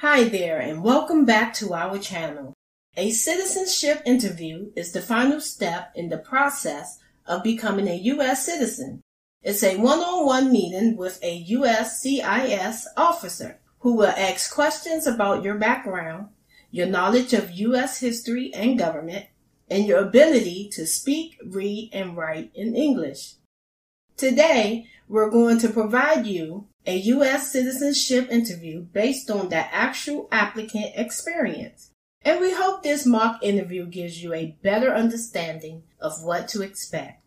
Hi there, and welcome back to our channel. A citizenship interview is the final step in the process of becoming a U.S. citizen. It's a one-on-one meeting with a USCIS officer who will ask questions about your background, your knowledge of U.S. history and government, and your ability to speak, read, and write in English. Today, we're going to provide you a U.S. citizenship interview based on the actual applicant experience. And we hope this mock interview gives you a better understanding of what to expect.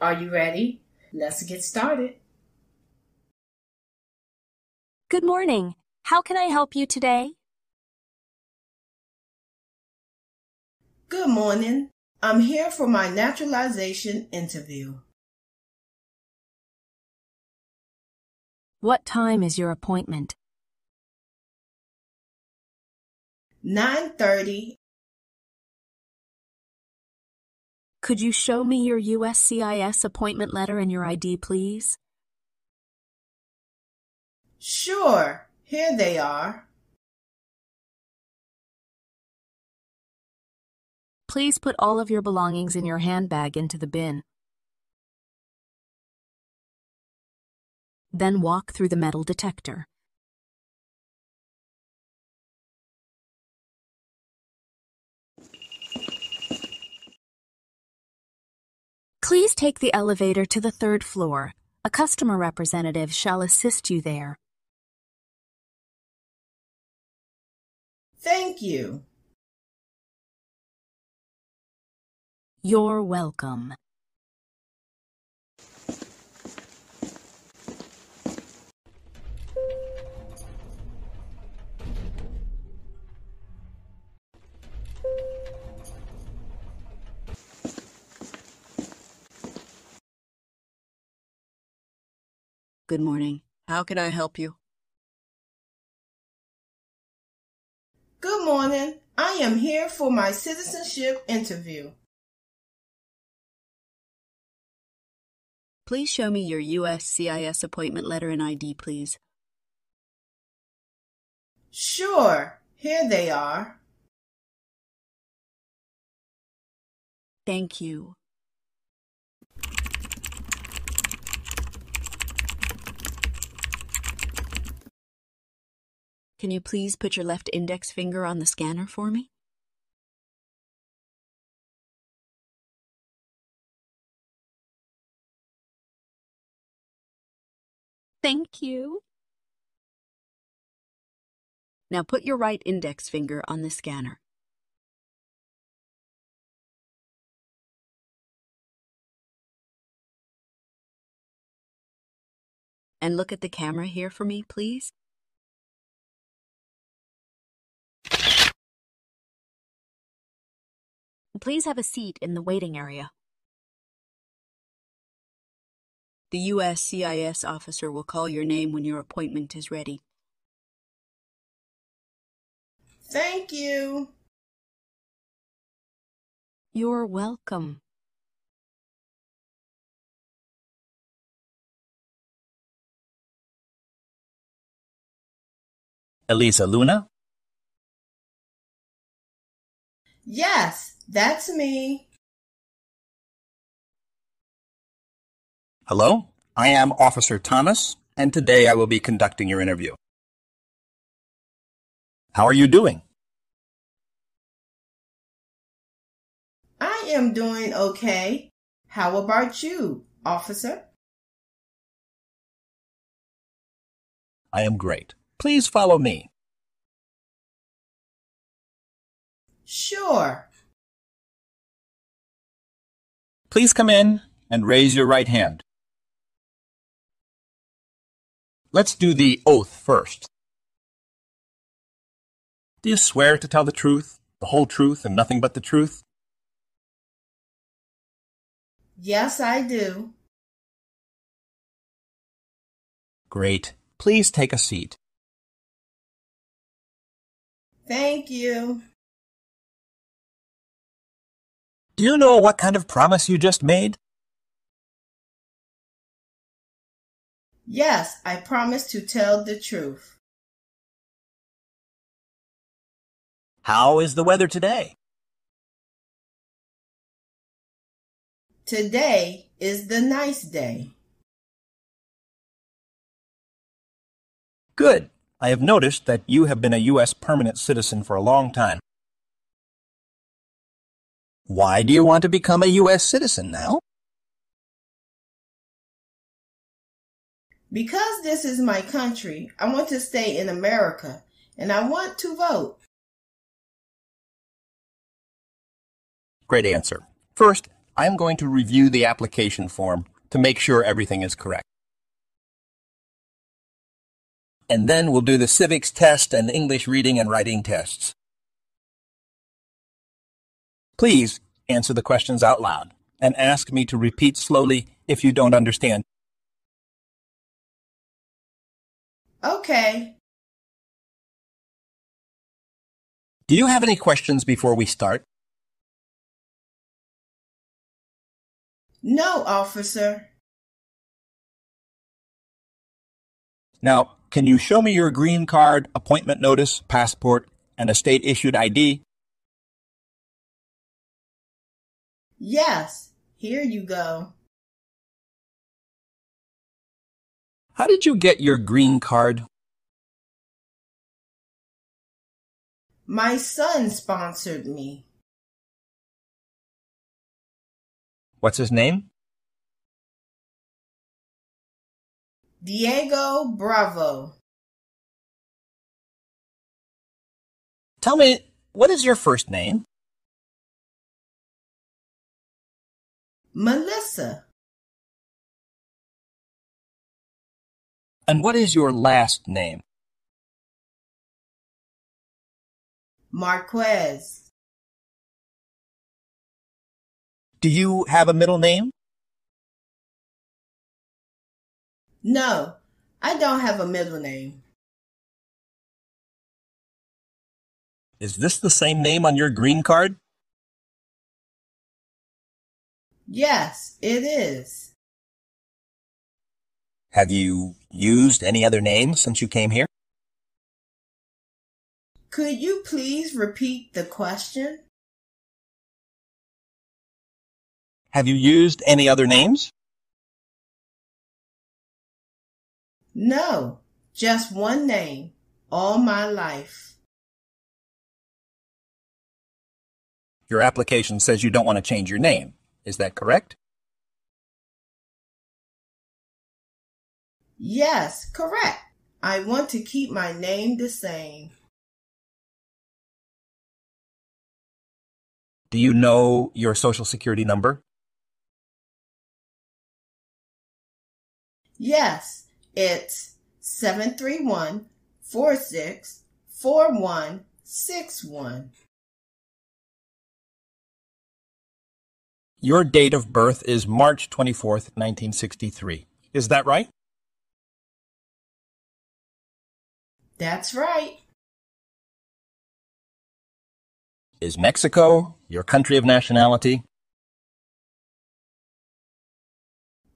Are you ready? Let's get started. Good morning. How can I help you today? Good morning. I'm here for my naturalization interview. What time is your appointment? 9:30 Could you show me your USCIS appointment letter and your ID, please? Sure. Here they are. Please put all of your belongings in your handbag into the bin. Then walk through the metal detector. Please take the elevator to the third floor. A customer representative shall assist you there. Thank you. You're welcome. Good morning. How can I help you? Good morning. I am here for my citizenship interview. Please show me your USCIS appointment letter and ID, please. Sure. Here they are. Thank you. Can you please put your left index finger on the scanner for me? Thank you. Now put your right index finger on the scanner. And look at the camera here for me, please. Please have a seat in the waiting area. The USCIS officer will call your name when your appointment is ready. Thank you. You're welcome. Elisa Luna? Yes, that's me. Hello, I am Officer Thomas, and today I will be conducting your interview. How are you doing? I am doing okay. How about you, officer? I am great. Please follow me. Sure. Please come in and raise your right hand. Let's do the oath first. Do you swear to tell the truth, the whole truth, and nothing but the truth? Yes, I do. Great. Please take a seat. Thank you. Do you know what kind of promise you just made? Yes, I promise to tell the truth. How is the weather today? Today is the nice day. Good. I have noticed that you have been a U.S. permanent citizen for a long time. Why do you want to become a U.S. citizen now? Because this is my country, I want to stay in America and I want to vote. Great answer. First, I am going to review the application form to make sure everything is correct. And then we'll do the civics test and English reading and writing tests. Please answer the questions out loud and ask me to repeat slowly if you don't understand. Okay. Do you have any questions before we start? No, officer. Now, can you show me your green card, appointment notice, passport, and a state issued ID? Yes, here you go. How did you get your green card? My son sponsored me. What's his name? Diego Bravo. Tell me, what is your first name? Melissa. And what is your last name? Marquez. Do you have a middle name? No, I don't have a middle name. Is this the same name on your green card? Yes, it is. Have you used any other names since you came here? Could you please repeat the question? Have you used any other names? No, just one name all my life. Your application says you don't want to change your name. Is that correct? Yes, correct. I want to keep my name the same. Do you know your social security number? Yes, it's 731 4161. Your date of birth is March 24th, 1963. Is that right? That's right. Is Mexico your country of nationality?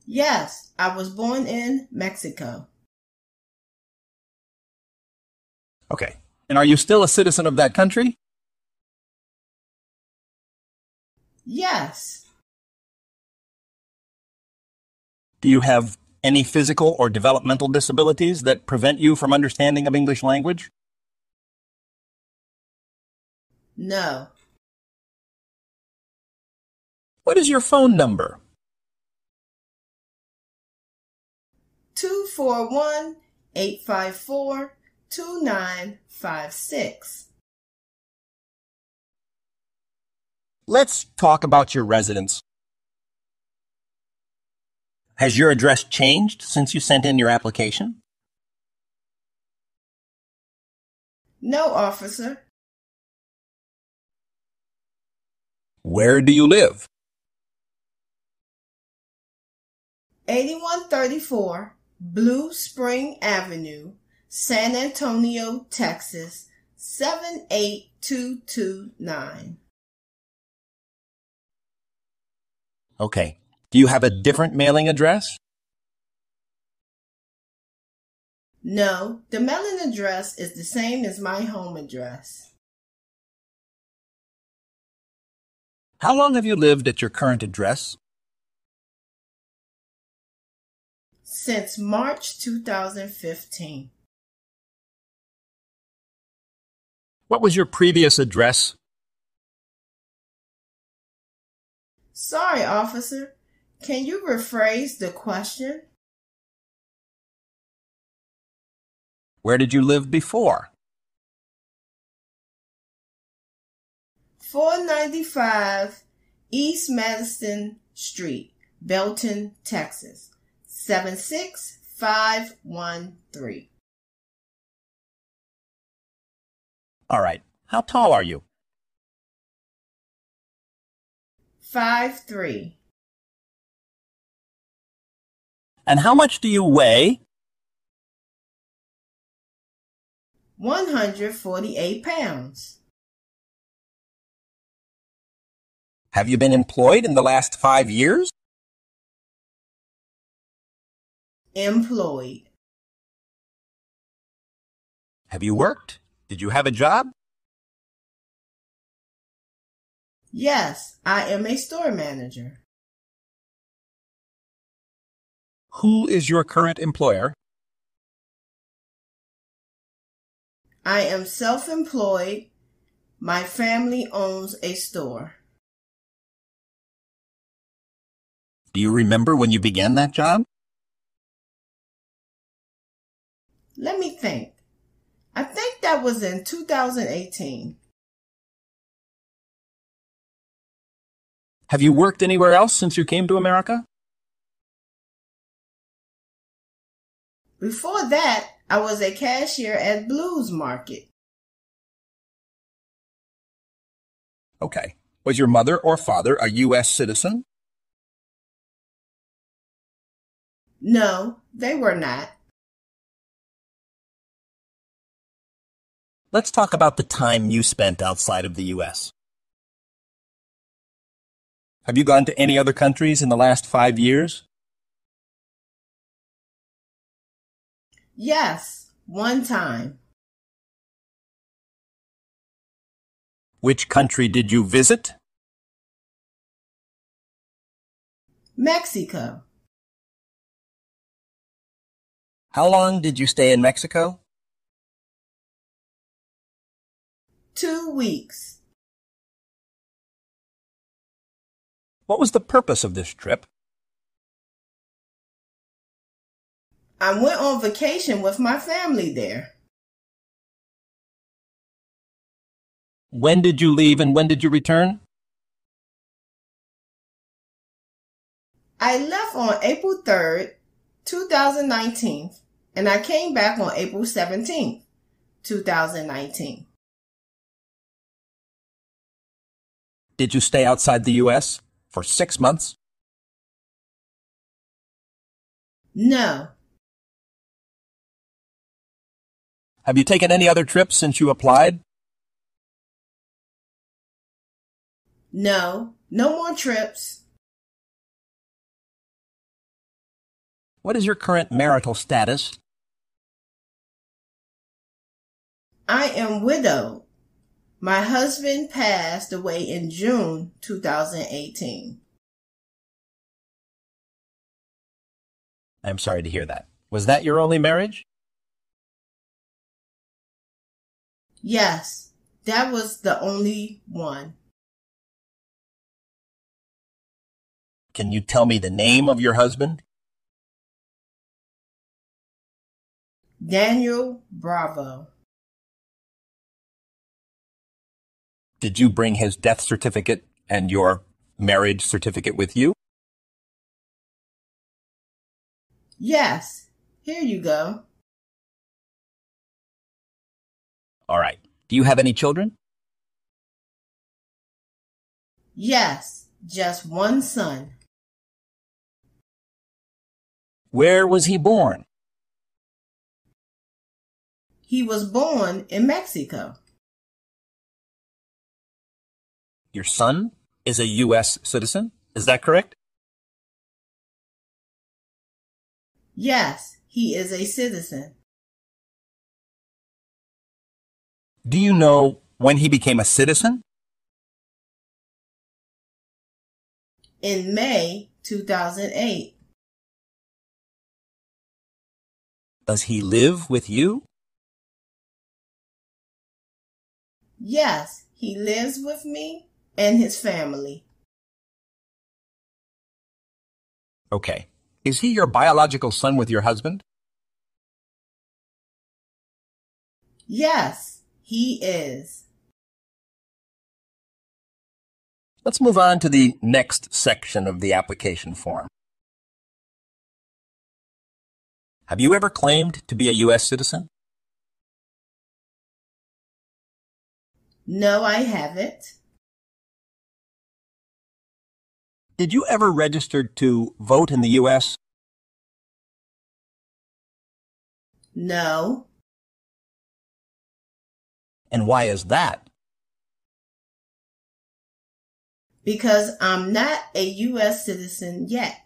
Yes, I was born in Mexico. Okay. And are you still a citizen of that country? Yes. Do you have any physical or developmental disabilities that prevent you from understanding of English language? No. What is your phone number? 241 854 2956. Let's talk about your residence. Has your address changed since you sent in your application? No, officer. Where do you live? 8134 Blue Spring Avenue, San Antonio, Texas 78229. Okay. Do you have a different mailing address? No, the mailing address is the same as my home address. How long have you lived at your current address? Since March 2015. What was your previous address? Sorry, officer. Can you rephrase the question? Where did you live before? 495 East Madison Street, Belton, Texas. 76513. All right. How tall are you? Five three. And how much do you weigh? 148 pounds. Have you been employed in the last five years? Employed. Have you worked? Did you have a job? Yes, I am a store manager. Who is your current employer? I am self employed. My family owns a store. Do you remember when you began that job? Let me think. I think that was in 2018. Have you worked anywhere else since you came to America? Before that, I was a cashier at Blues Market. Okay. Was your mother or father a U.S. citizen? No, they were not. Let's talk about the time you spent outside of the U.S. Have you gone to any other countries in the last five years? Yes, one time. Which country did you visit? Mexico. How long did you stay in Mexico? Two weeks. What was the purpose of this trip? I went on vacation with my family there. When did you leave and when did you return? I left on April 3rd, 2019, and I came back on April 17th, 2019. Did you stay outside the U.S. for six months? No, Have you taken any other trips since you applied? no, no more trips. What is your current marital status? I am widowed. My husband passed away in June 2018. I'm sorry to hear that. Was that your only marriage? Yes, that was the only one. Can you tell me the name of your husband? Daniel Bravo. Did you bring his death certificate and your marriage certificate with you? Yes, here you go. All right. Do you have any children? Yes, just one son. Where was he born? He was born in Mexico. Your son is a U.S. citizen? Is that correct? Yes, he is a citizen. Do you know when he became a citizen? in May 2008. Does he live with you? Yes, he lives with me and his family. Okay. Is he your biological son with your husband? Yes, he is. Let's move on to the next section of the application form. Have you ever claimed to be a U.S. citizen? No, I haven't. Did you ever register to vote in the U.S.? No, And why is that? because I'm not a U.S. citizen yet.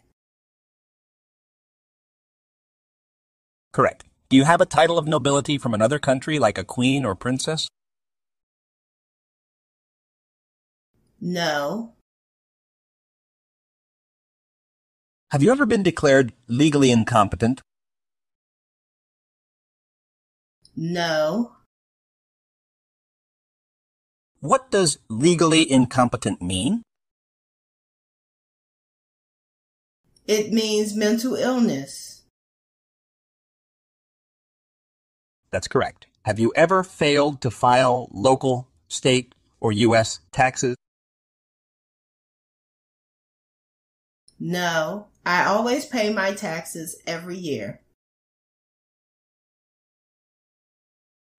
Correct. Do you have a title of nobility from another country like a queen or princess? No, Have you ever been declared legally incompetent? no, What does legally incompetent mean? it means mental illness. That's correct. Have you ever failed to file local, state, or U.S. taxes? No, I always pay my taxes every year.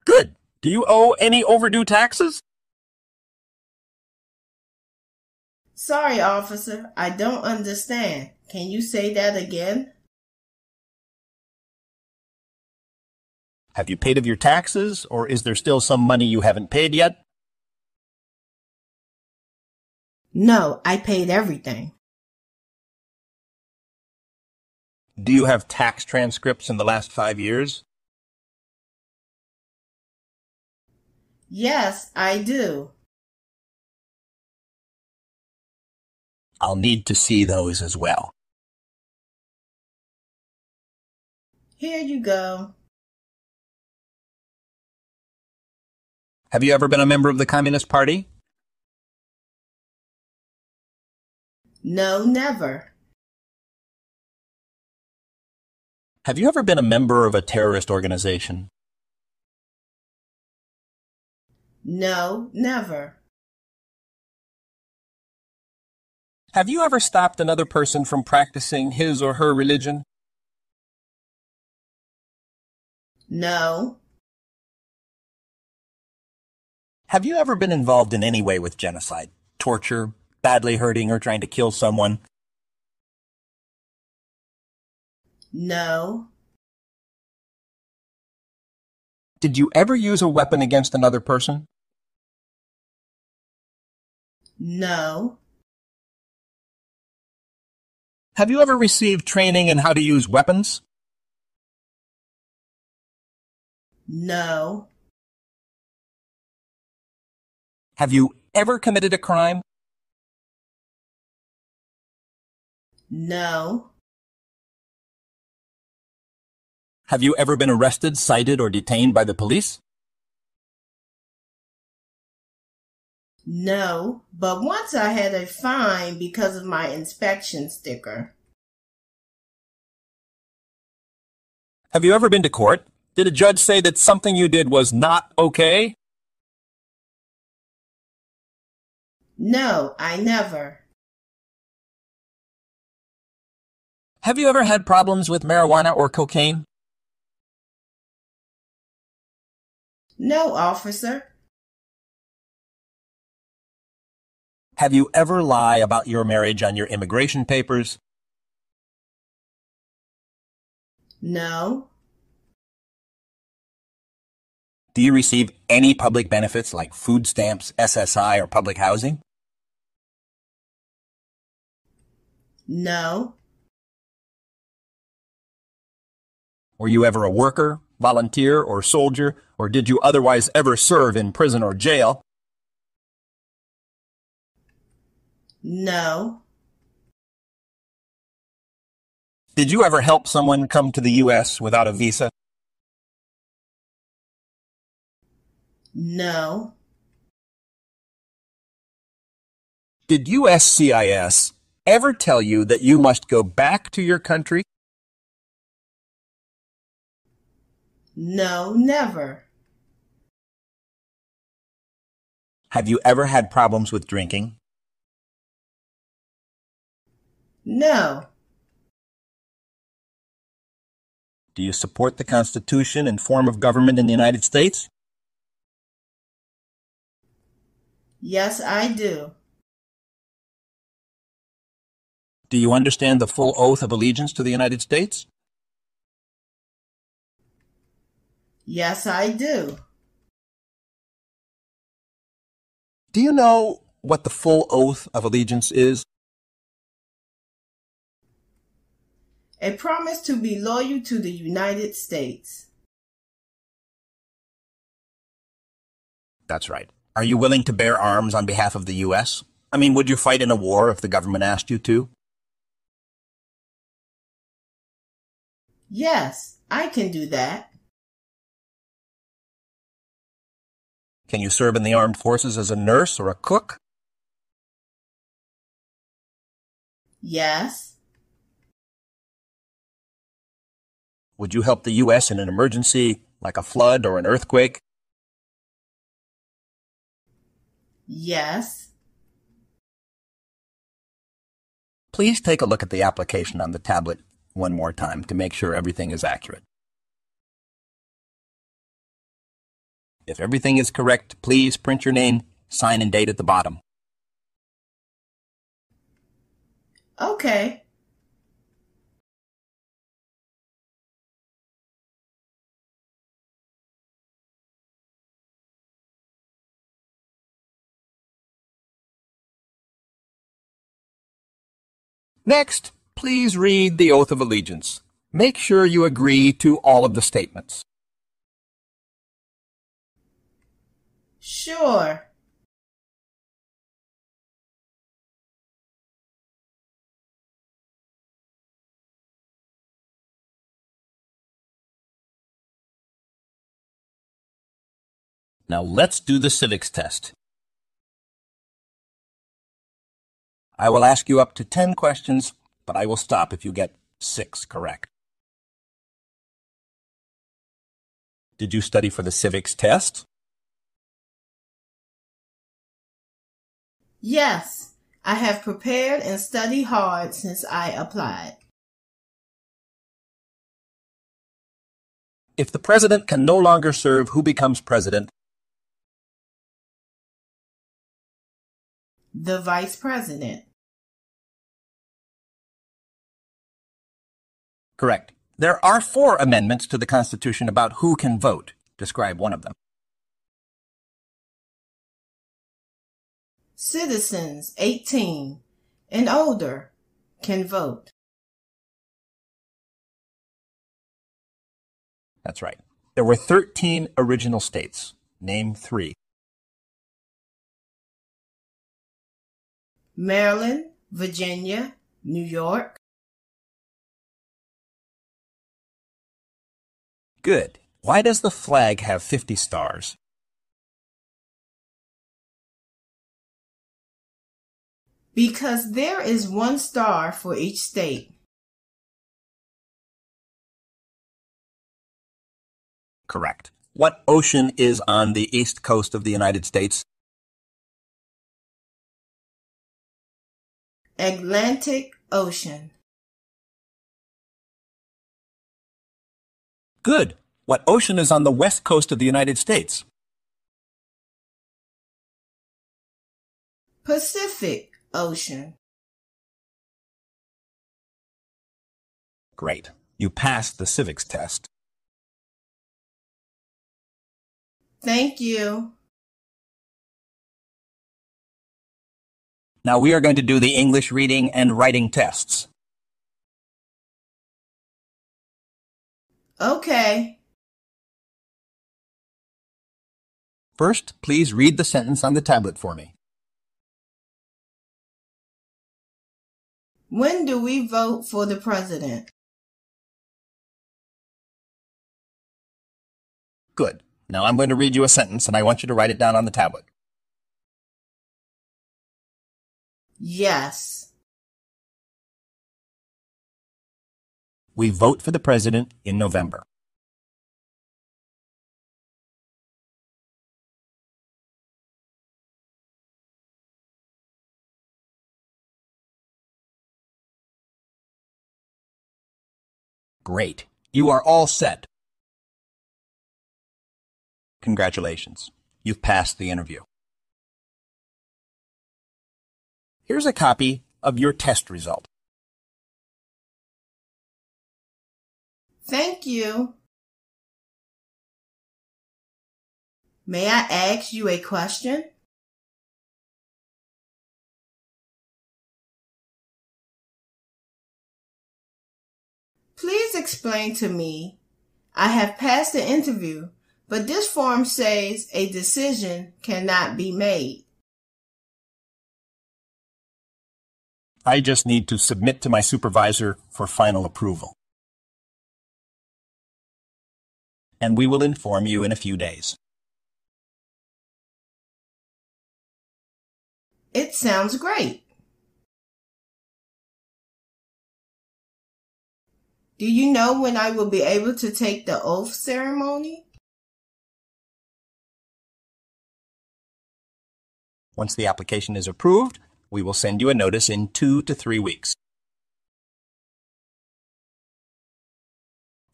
Good. Do you owe any overdue taxes? Sorry, officer, I don't understand. Can you say that again? Have you paid of your taxes, or is there still some money you haven't paid yet? No, I paid everything. Do you have tax transcripts in the last five years? Yes, I do. I'll need to see those as well. Here you go. Have you ever been a member of the Communist Party? No, never. Have you ever been a member of a terrorist organization? No, never. Have you ever stopped another person from practicing his or her religion? No, Have you ever been involved in any way with genocide, torture, badly hurting, or trying to kill someone? no, Did you ever use a weapon against another person? no, Have you ever received training in how to use weapons? no, Have you ever committed a crime? no, Have you ever been arrested, cited, or detained by the police? No. But once I had a fine because of my inspection sticker. Have you ever been to court? Did a judge say that something you did was not okay? No, I never. Have you ever had problems with marijuana or cocaine? No, officer. Have you ever lied about your marriage on your immigration papers? No, Do you receive any public benefits like food stamps, SSI, or public housing? no, Were you ever a worker, volunteer, or soldier, or did you otherwise ever serve in prison or jail? No, Did you ever help someone come to the U.S. without a visa? No. Did USCIS ever tell you that you must go back to your country? No, never. Have you ever had problems with drinking? No. Do you support the Constitution and form of government in the United States? Yes, I do. Do you understand the full oath of allegiance to the United States? Yes, I do. Do you know what the full oath of allegiance is? A promise to be loyal to the United States. That's right. Are you willing to bear arms on behalf of the U.S.? I mean, would you fight in a war if the government asked you to? Yes, I can do that. Can you serve in the armed forces as a nurse or a cook? Yes. Would you help the U.S. in an emergency, like a flood or an earthquake? Yes. Please take a look at the application on the tablet one more time to make sure everything is accurate. If everything is correct, please print your name, sign, and date at the bottom. Okay. Next, please read the Oath of Allegiance. Make sure you agree to all of the statements. Sure. Now let's do the civics test. I will ask you up to 10 questions, but I will stop if you get six correct. Did you study for the civics test? Yes, I have prepared and studied hard since I applied. If the president can no longer serve, who becomes president? The Vice President. Correct. There are four amendments to the Constitution about who can vote. Describe one of them. Citizens 18 and older can vote. That's right. There were 13 original states. Name three. Maryland, Virginia, New York. Good. Why does the flag have 50 stars? Because there is one star for each state. Correct. What ocean is on the east coast of the United States? Atlantic Ocean. Good. What ocean is on the west coast of the United States? Pacific Ocean. Great. You passed the civics test. Thank you. Now we are going to do the English reading and writing tests. Okay. First, please read the sentence on the tablet for me. When do we vote for the president? Good. Now I'm going to read you a sentence and I want you to write it down on the tablet. Yes. We vote for the president in November. Great. You are all set. Congratulations. You've passed the interview. Here's a copy of your test result. Thank you. May I ask you a question? Please explain to me. I have passed the interview, but this form says a decision cannot be made. I just need to submit to my supervisor for final approval. And we will inform you in a few days. It sounds great. Do you know when I will be able to take the oath ceremony? Once the application is approved, we will send you a notice in two to three weeks.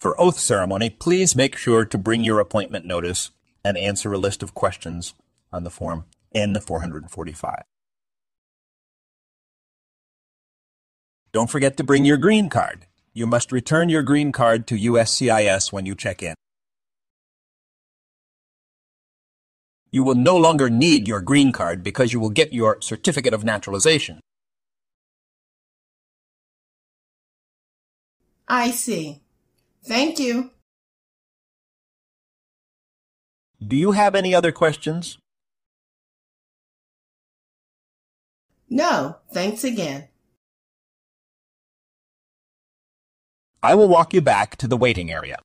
For oath ceremony, please make sure to bring your appointment notice and answer a list of questions on the form N445. Don't forget to bring your green card. You must return your green card to USCIS when you check in. You will no longer need your green card because you will get your certificate of naturalization. I see. Thank you. Do you have any other questions? No, thanks again. I will walk you back to the waiting area.